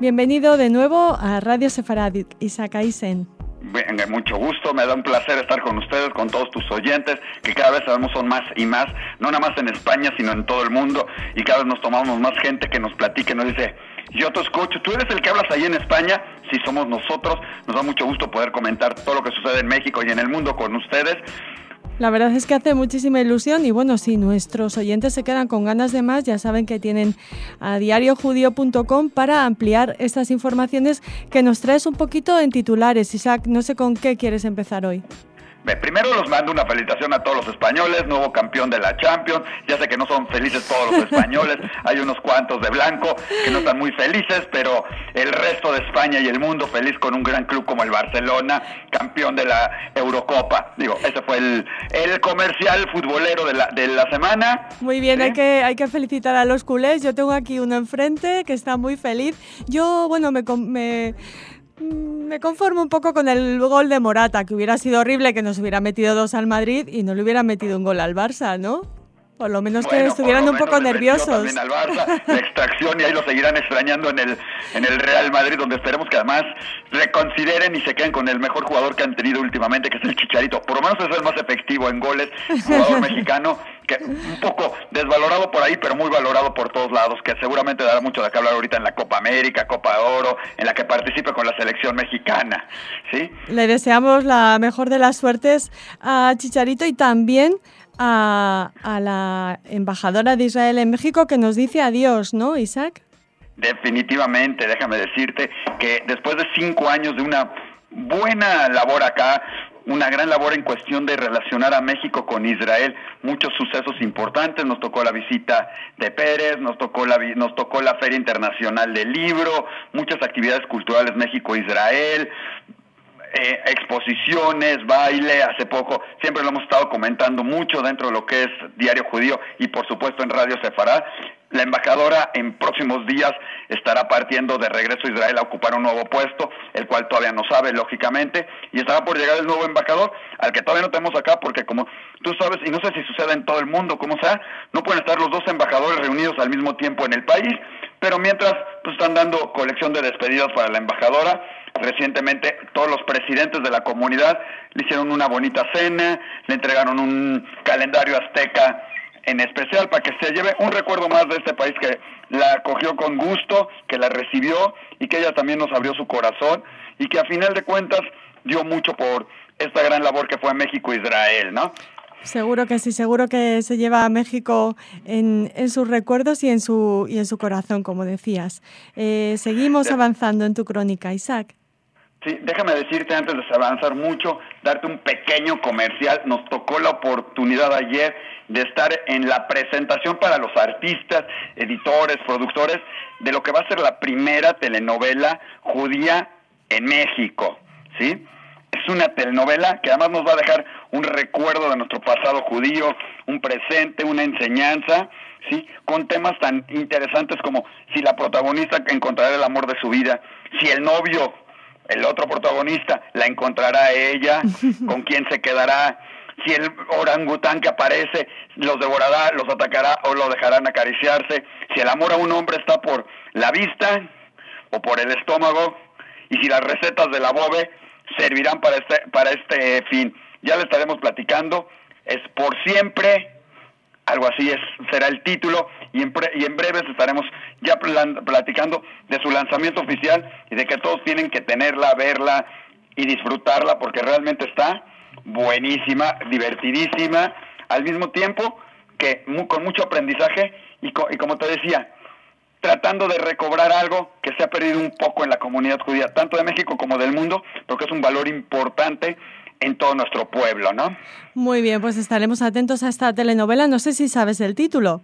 Bienvenido de nuevo a Radio Sefaradic, Isaac Aisen. Venga, mucho gusto, me da un placer estar con ustedes, con todos tus oyentes, que cada vez sabemos son más y más, no nada más en España, sino en todo el mundo, y cada vez nos tomamos más gente que nos platique, nos dice, yo te escucho, tú eres el que hablas ahí en España, si somos nosotros, nos da mucho gusto poder comentar todo lo que sucede en México y en el mundo con ustedes. La verdad es que hace muchísima ilusión y bueno, si nuestros oyentes se quedan con ganas de más, ya saben que tienen a diariojudío.com para ampliar estas informaciones que nos traes un poquito en titulares. Isaac, no sé con qué quieres empezar hoy. Primero los mando una felicitación a todos los españoles, nuevo campeón de la Champions. Ya sé que no son felices todos los españoles, hay unos cuantos de blanco que no están muy felices, pero el resto de España y el mundo feliz con un gran club como el Barcelona, campeón de la Eurocopa. Digo, ese fue el, el comercial futbolero de la, de la semana. Muy bien, hay, que, hay que felicitar a los culés. Yo tengo aquí uno enfrente que está muy feliz. Yo, bueno, me, me me conformo un poco con el gol de Morata, que hubiera sido horrible que nos hubiera metido dos al Madrid y no le hubiera metido un gol al Barça, ¿no? Por lo menos que estuvieran un poco nerviosos. Al Barça, la extracción y ahí lo seguirán extrañando en el, en el Real Madrid, donde esperemos que además reconsideren y se queden con el mejor jugador que han tenido últimamente, que es el Chicharito. Por lo menos es el más efectivo en goles, jugador mexicano que un poco desvalorado por ahí, pero muy valorado por todos lados, que seguramente dará mucho de qué hablar ahorita en la Copa América, Copa de Oro, en la que participe con la selección mexicana, ¿sí? Le deseamos la mejor de las suertes a Chicharito y también a, la embajadora de Israel en México que nos dice adiós, ¿no, Isaac? Definitivamente, déjame decirte que después de cinco años de una buena labor acá, una gran labor en cuestión de relacionar a México con Israel, muchos sucesos importantes, nos tocó la visita de Pérez, nos tocó la, nos tocó la Feria Internacional del Libro, muchas actividades culturales México-Israel, eh, exposiciones, baile, hace poco, siempre lo hemos estado comentando mucho dentro de lo que es Diario Judío y por supuesto en Radio Sefarad. La embajadora en próximos días estará partiendo de regreso a Israel a ocupar un nuevo puesto, el cual todavía no sabe, lógicamente, y estará por llegar el nuevo embajador, al que todavía no tenemos acá, porque como tú sabes, y no sé si sucede en todo el mundo, como sea, no pueden estar los dos embajadores reunidos al mismo tiempo en el país, pero mientras pues, están dando colección de despedidas para la embajadora, recientemente todos los presidentes de la comunidad le hicieron una bonita cena, le entregaron un calendario azteca en especial para que se lleve un recuerdo más de este país que la acogió con gusto, que la recibió y que ella también nos abrió su corazón y que a final de cuentas dio mucho por esta gran labor que fue México-Israel, ¿no? Seguro que sí, seguro que se lleva a México en, en, sus recuerdos y en su, y en su corazón, como decías. Eh, seguimos avanzando en tu crónica, Isaac. Sí, déjame decirte antes de avanzar mucho, darte un pequeño comercial. Nos tocó la oportunidad ayer de estar en la presentación para los artistas, editores, productores, de lo que va a ser la primera telenovela judía en México, ¿sí? Es una telenovela que además nos va a dejar un recuerdo de nuestro pasado judío, un presente, una enseñanza, ¿sí? Con temas tan interesantes como si la protagonista encontrará el amor de su vida, si el novio, el otro protagonista, la encontrará ella, con quién se quedará, si el orangután que aparece los devorará, los atacará o lo dejarán acariciarse, si el amor a un hombre está por la vista o por el estómago, y si las recetas de la bobe servirán para este, para este fin. Ya le estaremos platicando, es por siempre, algo así es, será el título, y en, y en breves estaremos ya platicando de su lanzamiento oficial y de que todos tienen que tenerla, verla y disfrutarla porque realmente está buenísima, divertidísima, al mismo tiempo que con mucho aprendizaje y, y como te decía, tratando de recobrar algo que se ha perdido un poco en la comunidad judía, tanto de México como del mundo, porque es un valor importante en todo nuestro pueblo, ¿no? Muy bien, pues estaremos atentos a esta telenovela. No sé si sabes el título.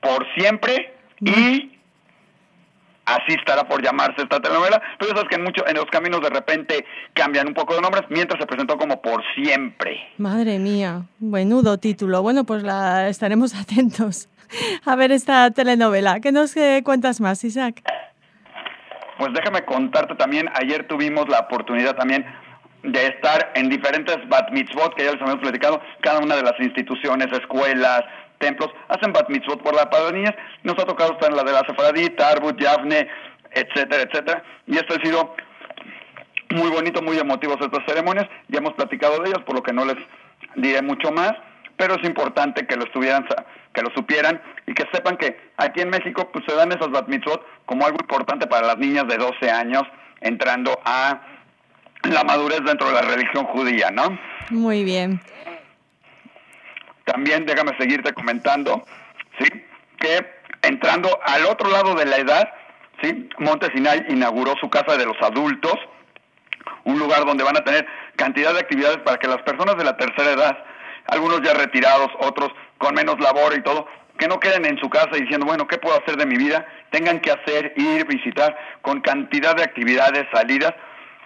Por siempre y así estará por llamarse esta telenovela, pero sabes que en, mucho, en los caminos de repente cambian un poco de nombres, mientras se presentó como Por Siempre. Madre mía, buenudo título. Bueno, pues la estaremos atentos a ver esta telenovela. ¿Qué nos eh, cuentas más, Isaac? Pues déjame contarte también, ayer tuvimos la oportunidad también de estar en diferentes bat mitzvot que ya les habíamos platicado, cada una de las instituciones, escuelas, templos, hacen bat mitzvot por la de niñas. Nos ha tocado estar en la de la Sefaradí, Tarbut, Yavne, etcétera, etcétera. Y esto ha sido muy bonito, muy emotivos estas ceremonias. Ya hemos platicado de ellas, por lo que no les diré mucho más, pero es importante que lo estuvieran, que lo supieran y que sepan que aquí en México pues se dan esas bat mitzvot como algo importante para las niñas de 12 años entrando a la madurez dentro de la religión judía, ¿no? Muy bien. También déjame seguirte comentando, ¿sí? Que entrando al otro lado de la edad, ¿sí? Monte Sinai inauguró su casa de los adultos, un lugar donde van a tener cantidad de actividades para que las personas de la tercera edad, algunos ya retirados, otros con menos labor y todo, que no queden en su casa diciendo, bueno, ¿qué puedo hacer de mi vida? Tengan que hacer, ir, visitar, con cantidad de actividades, salidas,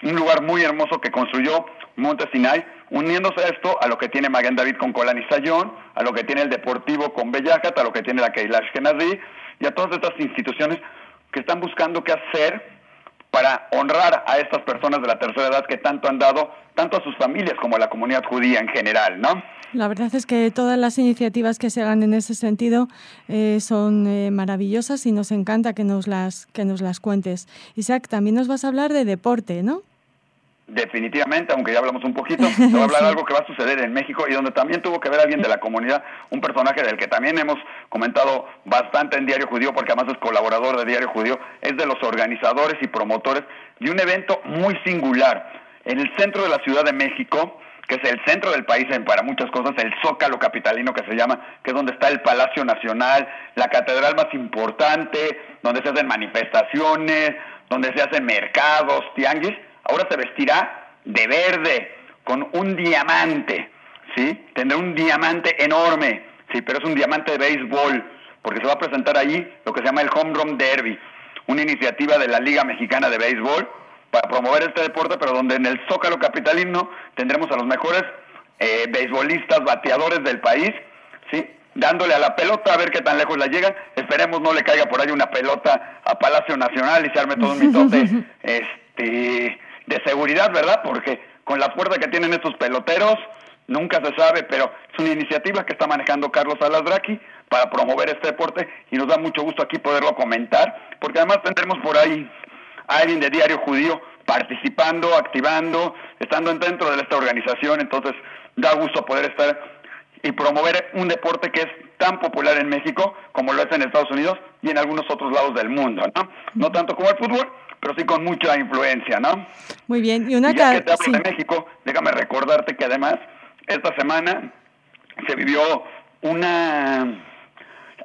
un lugar muy hermoso que construyó Monte Sinai, uniéndose a esto a lo que tiene Maguen David con Colán y Sayón, a lo que tiene el Deportivo con Bellacat, a lo que tiene la Keilash Genadí, y a todas estas instituciones que están buscando qué hacer para honrar a estas personas de la tercera edad que tanto han dado, tanto a sus familias como a la comunidad judía en general, ¿no? La verdad es que todas las iniciativas que se hagan en ese sentido eh, son eh, maravillosas y nos encanta que nos las que nos las cuentes. Isaac, también nos vas a hablar de deporte, ¿no? Definitivamente, aunque ya hablamos un poquito, te voy a hablar de algo que va a suceder en México y donde también tuvo que ver alguien de la comunidad, un personaje del que también hemos comentado bastante en Diario Judío, porque además es colaborador de Diario Judío, es de los organizadores y promotores de un evento muy singular en el centro de la Ciudad de México, que es el centro del país para muchas cosas, el Zócalo Capitalino que se llama, que es donde está el Palacio Nacional, la catedral más importante, donde se hacen manifestaciones, donde se hacen mercados, tianguis ahora se vestirá de verde, con un diamante, ¿sí? Tendrá un diamante enorme, sí, pero es un diamante de béisbol, porque se va a presentar allí lo que se llama el Home Run Derby, una iniciativa de la Liga Mexicana de Béisbol para promover este deporte, pero donde en el Zócalo Capitalino tendremos a los mejores eh, beisbolistas, bateadores del país, ¿sí? dándole a la pelota a ver qué tan lejos la llegan. Esperemos no le caiga por ahí una pelota a Palacio Nacional y se arme todo un mitote este, de seguridad, ¿verdad? Porque con la fuerza que tienen estos peloteros, nunca se sabe, pero es una iniciativa que está manejando Carlos Alasdraki para promover este deporte y nos da mucho gusto aquí poderlo comentar, porque además tendremos por ahí a alguien de Diario Judío participando, activando, estando dentro de esta organización, entonces da gusto poder estar y promover un deporte que es tan popular en México como lo es en Estados Unidos y en algunos otros lados del mundo, ¿no? No tanto como el fútbol, pero sí con mucha influencia, ¿no? Muy bien. Y una ya que te hablo de México, déjame recordarte que además esta semana se vivió una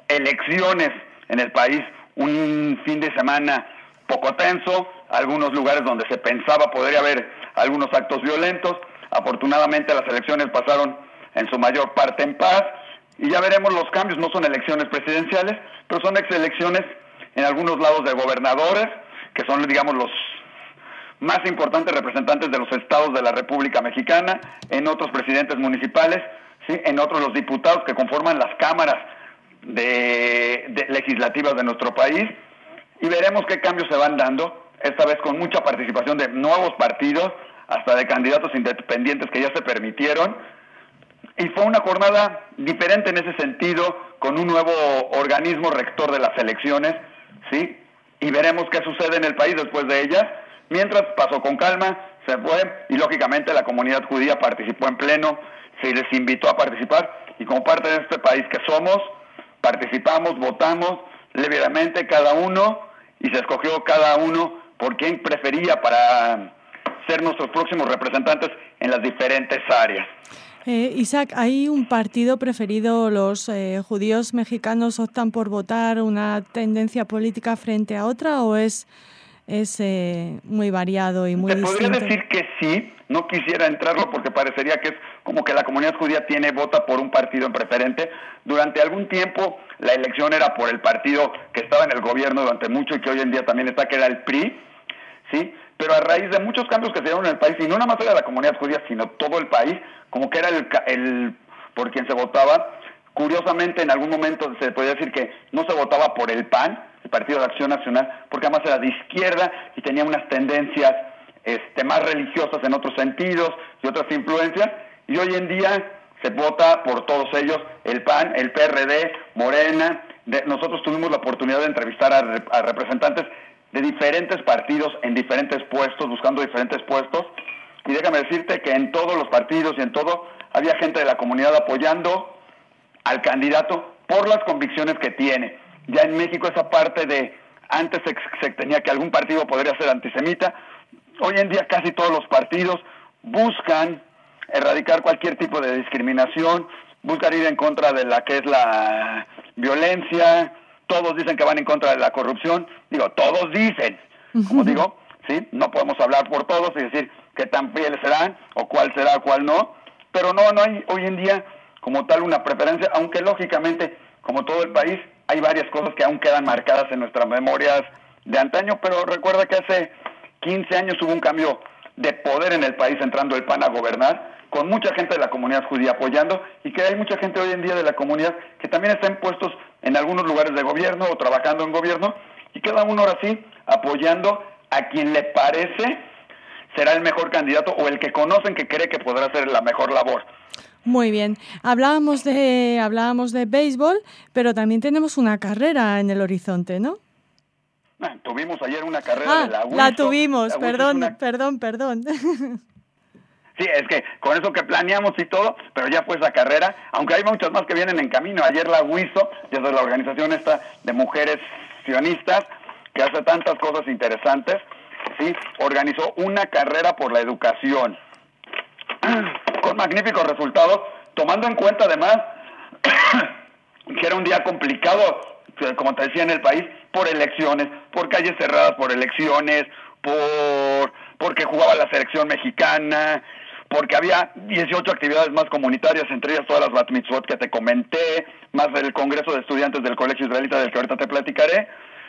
elecciones en el país, un fin de semana poco tenso, algunos lugares donde se pensaba podría haber algunos actos violentos. Afortunadamente las elecciones pasaron en su mayor parte en paz y ya veremos los cambios. No son elecciones presidenciales, pero son elecciones en algunos lados de gobernadores, que son, digamos, los más importantes representantes de los estados de la República Mexicana, en otros presidentes municipales, ¿sí? en otros los diputados que conforman las cámaras legislativas de nuestro país, y veremos qué cambios se van dando, esta vez con mucha participación de nuevos partidos, hasta de candidatos independientes que ya se permitieron, y fue una jornada diferente en ese sentido, con un nuevo organismo rector de las elecciones, ¿sí? Y veremos qué sucede en el país después de ellas. Mientras pasó con calma, se fue y lógicamente la comunidad judía participó en pleno, se les invitó a participar y como parte de este país que somos, participamos, votamos libremente cada uno y se escogió cada uno por quien prefería para ser nuestros próximos representantes en las diferentes áreas. Eh, Isaac, ¿hay un partido preferido? ¿Los eh, judíos mexicanos optan por votar una tendencia política frente a otra o es, es eh, muy variado y muy Te podría decir que sí, no quisiera entrarlo porque parecería que es como que la comunidad judía tiene vota por un partido en preferente. Durante algún tiempo la elección era por el partido que estaba en el gobierno durante mucho y que hoy en día también está, que era el PRI, ¿sí? Pero a raíz de muchos cambios que se dieron en el país, y no nada más era la comunidad judía, sino todo el país, como que era el, el por quien se votaba, curiosamente en algún momento se podía decir que no se votaba por el PAN, el Partido de Acción Nacional, porque además era de izquierda y tenía unas tendencias este, más religiosas en otros sentidos y otras influencias, y hoy en día se vota por todos ellos, el PAN, el PRD, Morena, nosotros tuvimos la oportunidad de entrevistar a, a representantes de diferentes partidos en diferentes puestos, buscando diferentes puestos. Y déjame decirte que en todos los partidos y en todo había gente de la comunidad apoyando al candidato por las convicciones que tiene. Ya en México esa parte de antes se, tenía que algún partido podría ser antisemita, hoy en día casi todos los partidos buscan erradicar cualquier tipo de discriminación, buscan ir en contra de la que es la violencia, todos dicen que van en contra de la corrupción, digo, todos dicen, como digo, sí, no podemos hablar por todos y decir qué tan fieles serán o cuál será, cuál no, pero no, no hay hoy en día como tal una preferencia, aunque lógicamente, como todo el país, hay varias cosas que aún quedan marcadas en nuestras memorias de antaño, pero recuerda que hace 15 años hubo un cambio de poder en el país entrando el PAN a gobernar, con mucha gente de la comunidad judía apoyando y que hay mucha gente hoy en día de la comunidad que también está en puestos en algunos lugares de gobierno o trabajando en gobierno y cada uno ahora sí apoyando a quien le parece será el mejor candidato o el que conocen que cree que podrá hacer la mejor labor. Muy bien. Hablábamos de, hablábamos de béisbol, pero también tenemos una carrera en el horizonte, ¿no? Ah, tuvimos ayer una carrera de la La tuvimos, perdón, perdón, perdón. Sí, es que con eso que planeamos y todo, pero ya fue esa carrera, aunque hay muchas más que vienen en camino. Ayer la WISO, es la organización esta de mujeres sionistas, que hace tantas cosas interesantes, sí, organizó una carrera por la educación con magníficos resultados, tomando en cuenta además que era un día complicado, como te decía, en el país, por elecciones, por calles cerradas por elecciones, por porque jugaba la selección mexicana, porque había 18 actividades más comunitarias, entre ellas todas las bat mitzvot que te comenté, más el Congreso de Estudiantes del Colegio Israelita del que ahorita te platicaré,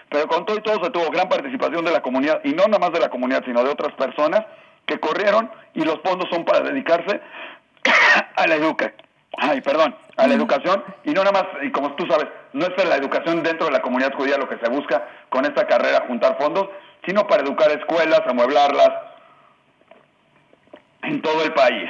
pero con todo y todo se tuvo gran participación de la comunidad, y no nada más de la comunidad, sino de otras personas, que corrieron y los fondos son para dedicarse a la educa ay, perdón, a la educación y no nada más, y como tú sabes, no es la educación dentro de la comunidad judía lo que se busca con esta carrera, juntar fondos, sino para educar escuelas, amueblarlas en todo el país.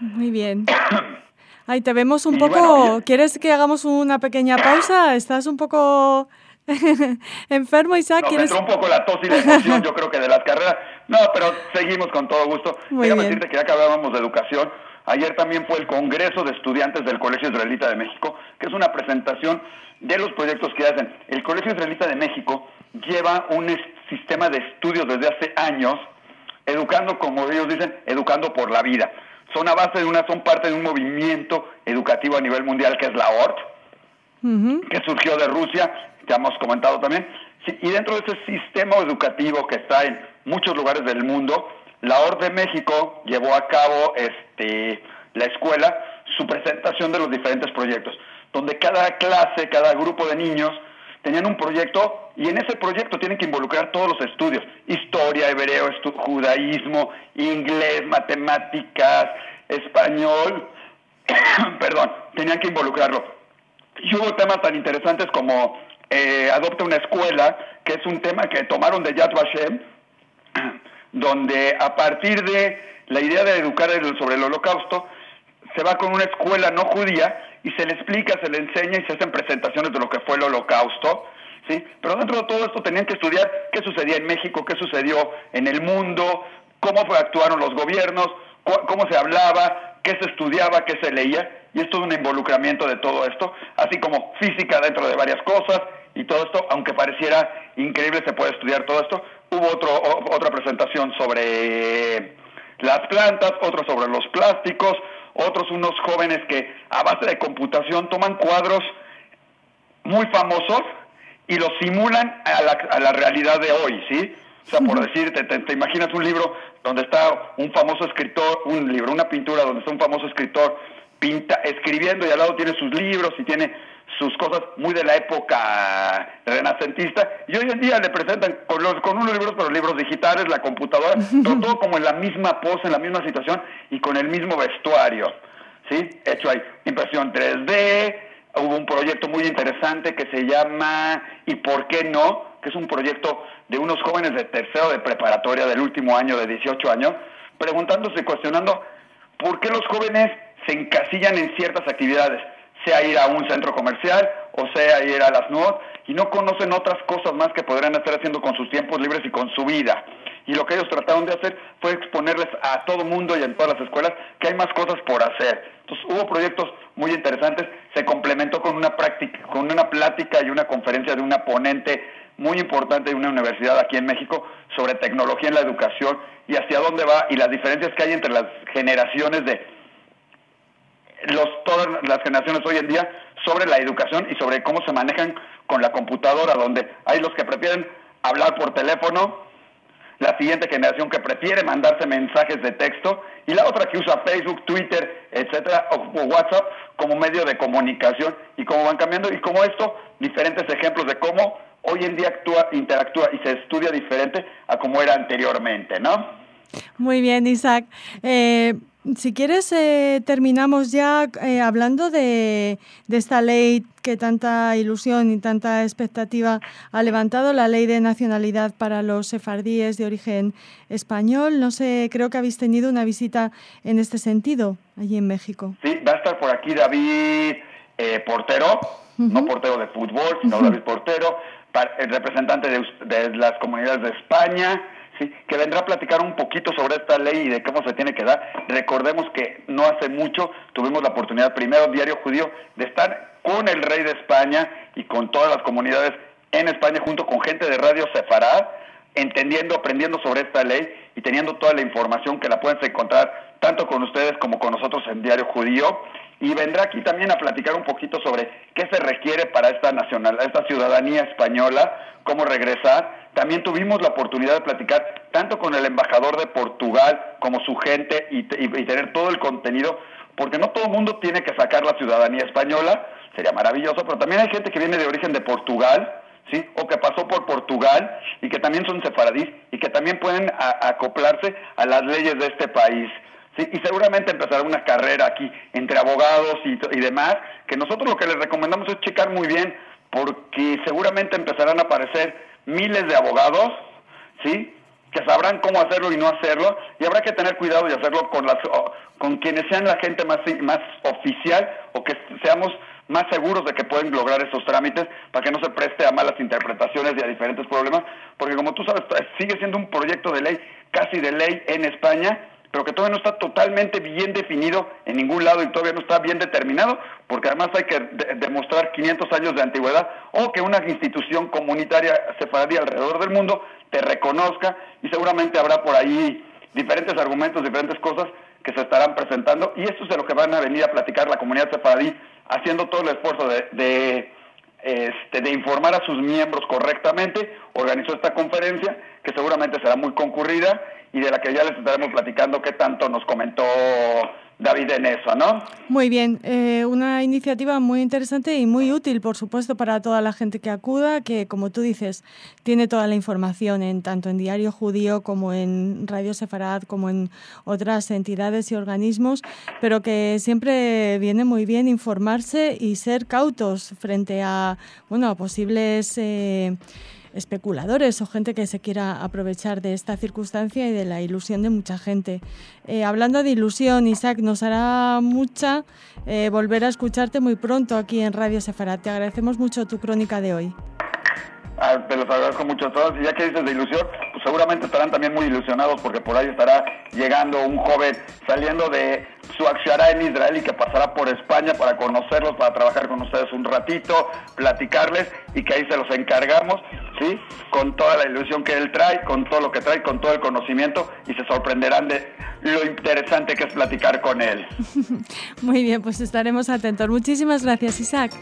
Muy bien. Ay, te vemos un poco. ¿Quieres que hagamos una pequeña pausa? ¿Estás un poco enfermo, Isaac? No, ¿Quieres... me un poco la tos y la emoción, yo creo que de las carreras. No, pero seguimos con todo gusto. Muy Déjame decirte que ya que hablábamos de educación, ayer también fue el Congreso de Estudiantes del Colegio Israelita de México, que es una presentación de los proyectos que hacen. El Colegio Israelita de México lleva un sistema de estudios desde hace años, educando, como ellos dicen, educando por la vida. Son a base de una, son parte de un movimiento educativo a nivel mundial que es la ORT, que surgió de Rusia, ya hemos comentado también, y dentro de ese sistema educativo que está en muchos lugares del mundo, la ORD de México llevó a cabo este, la escuela su presentación de los diferentes proyectos, donde cada clase, cada grupo de niños tenían un proyecto y en ese proyecto tienen que involucrar todos los estudios, historia, hebreo, judaísmo, inglés, matemáticas, español, perdón, tenían que involucrarlo. Y hubo temas tan interesantes como eh, adopta una escuela, que es un tema que tomaron de Yad Vashem, donde a partir de la idea de educar sobre el holocausto, se va con una escuela no judía y se le explica, se le enseña y se hacen presentaciones de lo que fue el holocausto. ¿sí? Pero dentro de todo esto tenían que estudiar qué sucedía en México, qué sucedió en el mundo, cómo actuaron los gobiernos, cómo se hablaba, qué se estudiaba, qué se leía, y es todo un involucramiento de todo esto, así como física dentro de varias cosas, y todo esto, aunque pareciera increíble, se puede estudiar todo esto. Hubo otro, otra presentación sobre las plantas, otro sobre los plásticos, otros unos jóvenes que a base de computación toman cuadros muy famosos y los simulan a la, a la realidad de hoy, ¿sí? O sea, por decirte, te, imaginas un libro donde está un famoso escritor, un libro, una pintura donde está un famoso escritor pinta, escribiendo y al lado tiene sus libros y tiene sus cosas muy de la época renacentista y hoy en día le presentan con, los, con unos libros, pero libros digitales, la computadora, todo como en la misma pose, en la misma situación y con el mismo vestuario, ¿sí? Hecho ahí, impresión 3D, hubo un proyecto muy interesante que se llama ¿Y por qué no? que es un proyecto de unos jóvenes de tercero de preparatoria del último año de 18 años, preguntándose, cuestionando por qué los jóvenes se encasillan en ciertas actividades sea ir a un centro comercial o sea ir a las NUOT y no conocen otras cosas más que podrían estar haciendo con sus tiempos libres y con su vida. Y lo que ellos trataron de hacer fue exponerles a todo mundo y en todas las escuelas que hay más cosas por hacer. Entonces hubo proyectos muy interesantes, se complementó con una práctica, con una plática y una conferencia de una ponente muy importante de una universidad aquí en México sobre tecnología en la educación y hacia dónde va y las diferencias que hay entre las generaciones de los, todas las generaciones hoy en día sobre la educación y sobre cómo se manejan con la computadora, donde hay los que prefieren hablar por teléfono, la siguiente generación que prefiere mandarse mensajes de texto y la otra que usa Facebook, Twitter, etcétera, o, WhatsApp como medio de comunicación y cómo van cambiando y como esto, diferentes ejemplos de cómo hoy en día actúa, interactúa y se estudia diferente a como era anteriormente, ¿no? Muy bien, Isaac. Eh, si quieres, eh, terminamos ya eh, hablando de, esta ley que tanta ilusión y tanta expectativa ha levantado, la ley de nacionalidad para los sefardíes de origen español. No sé, creo que habéis tenido una visita en este sentido allí en México. Sí, va a estar por aquí David eh, Portero, no portero de fútbol, sino David Portero, el representante de, de las comunidades de España que vendrá a platicar un poquito sobre esta ley y de cómo se tiene que dar. Recordemos que no hace mucho tuvimos la oportunidad, primero Diario Judío, de estar con el rey de España y con todas las comunidades en España, junto con gente de Radio Sefarad, entendiendo, aprendiendo sobre esta ley y teniendo toda la información que la pueden encontrar tanto con ustedes como con nosotros en Diario Judío. Y vendrá aquí también a platicar un poquito sobre qué se requiere para esta nacional, esta ciudadanía española, cómo regresar también tuvimos la oportunidad de platicar tanto con el embajador de Portugal como su gente y, tener todo el contenido, porque no todo el mundo tiene que sacar la ciudadanía española, sería maravilloso, pero también hay gente que viene de origen de Portugal, ¿sí? O que pasó por Portugal y que también son sefaradís y que también pueden acoplarse a las leyes de este país. ¿sí? Y seguramente empezará una carrera aquí entre abogados y, y demás, que nosotros lo que les recomendamos es checar muy bien, porque seguramente empezarán a aparecer miles de abogados, ¿sí? Que sabrán cómo hacerlo y no hacerlo, y habrá que tener cuidado y hacerlo con, las, con quienes sean la gente más, más oficial o que seamos más seguros de que pueden lograr esos trámites para que no se preste a malas interpretaciones y a diferentes problemas, porque como tú sabes, sigue siendo un proyecto de ley, casi de ley en España, pero que todavía no está totalmente bien definido en ningún lado y todavía no está bien determinado, porque además hay que demostrar 500 años de antigüedad o que una institución comunitaria sefaradí alrededor del mundo te reconozca y seguramente habrá por ahí diferentes argumentos, diferentes cosas que se estarán presentando y esto es de lo que van a venir a platicar la comunidad sefaradí haciendo todo el esfuerzo de, de, este, de informar a sus miembros correctamente, organizó esta conferencia que seguramente será muy concurrida y de la que ya les estaremos platicando qué tanto nos comentó David en eso, ¿no? Muy bien, eh, una iniciativa muy interesante y muy útil, por supuesto, para toda la gente que acuda, que como tú dices, tiene toda la información en tanto en Diario Judío como en Radio Sefarad, como en otras entidades y organismos, pero que siempre viene muy bien informarse y ser cautos frente a, bueno, a posibles... Eh, especuladores o gente que se quiera aprovechar de esta circunstancia y de la ilusión de mucha gente. Eh, hablando de ilusión, Isaac, nos hará mucha eh, volver a escucharte muy pronto aquí en Radio Sefarat. Te agradecemos mucho tu crónica de hoy. Ah, te los agradezco mucho a todos. Y ya que dices de ilusión, pues seguramente estarán también muy ilusionados porque por ahí estará llegando un joven saliendo de su accionará en Israel y que pasará por España para conocerlos, para trabajar con ustedes un ratito, platicarles y que ahí se los encargamos, ¿sí? Con toda la ilusión que él trae, con todo lo que trae, con todo el conocimiento y se sorprenderán de lo interesante que es platicar con él. Muy bien, pues estaremos atentos. Muchísimas gracias, Isaac.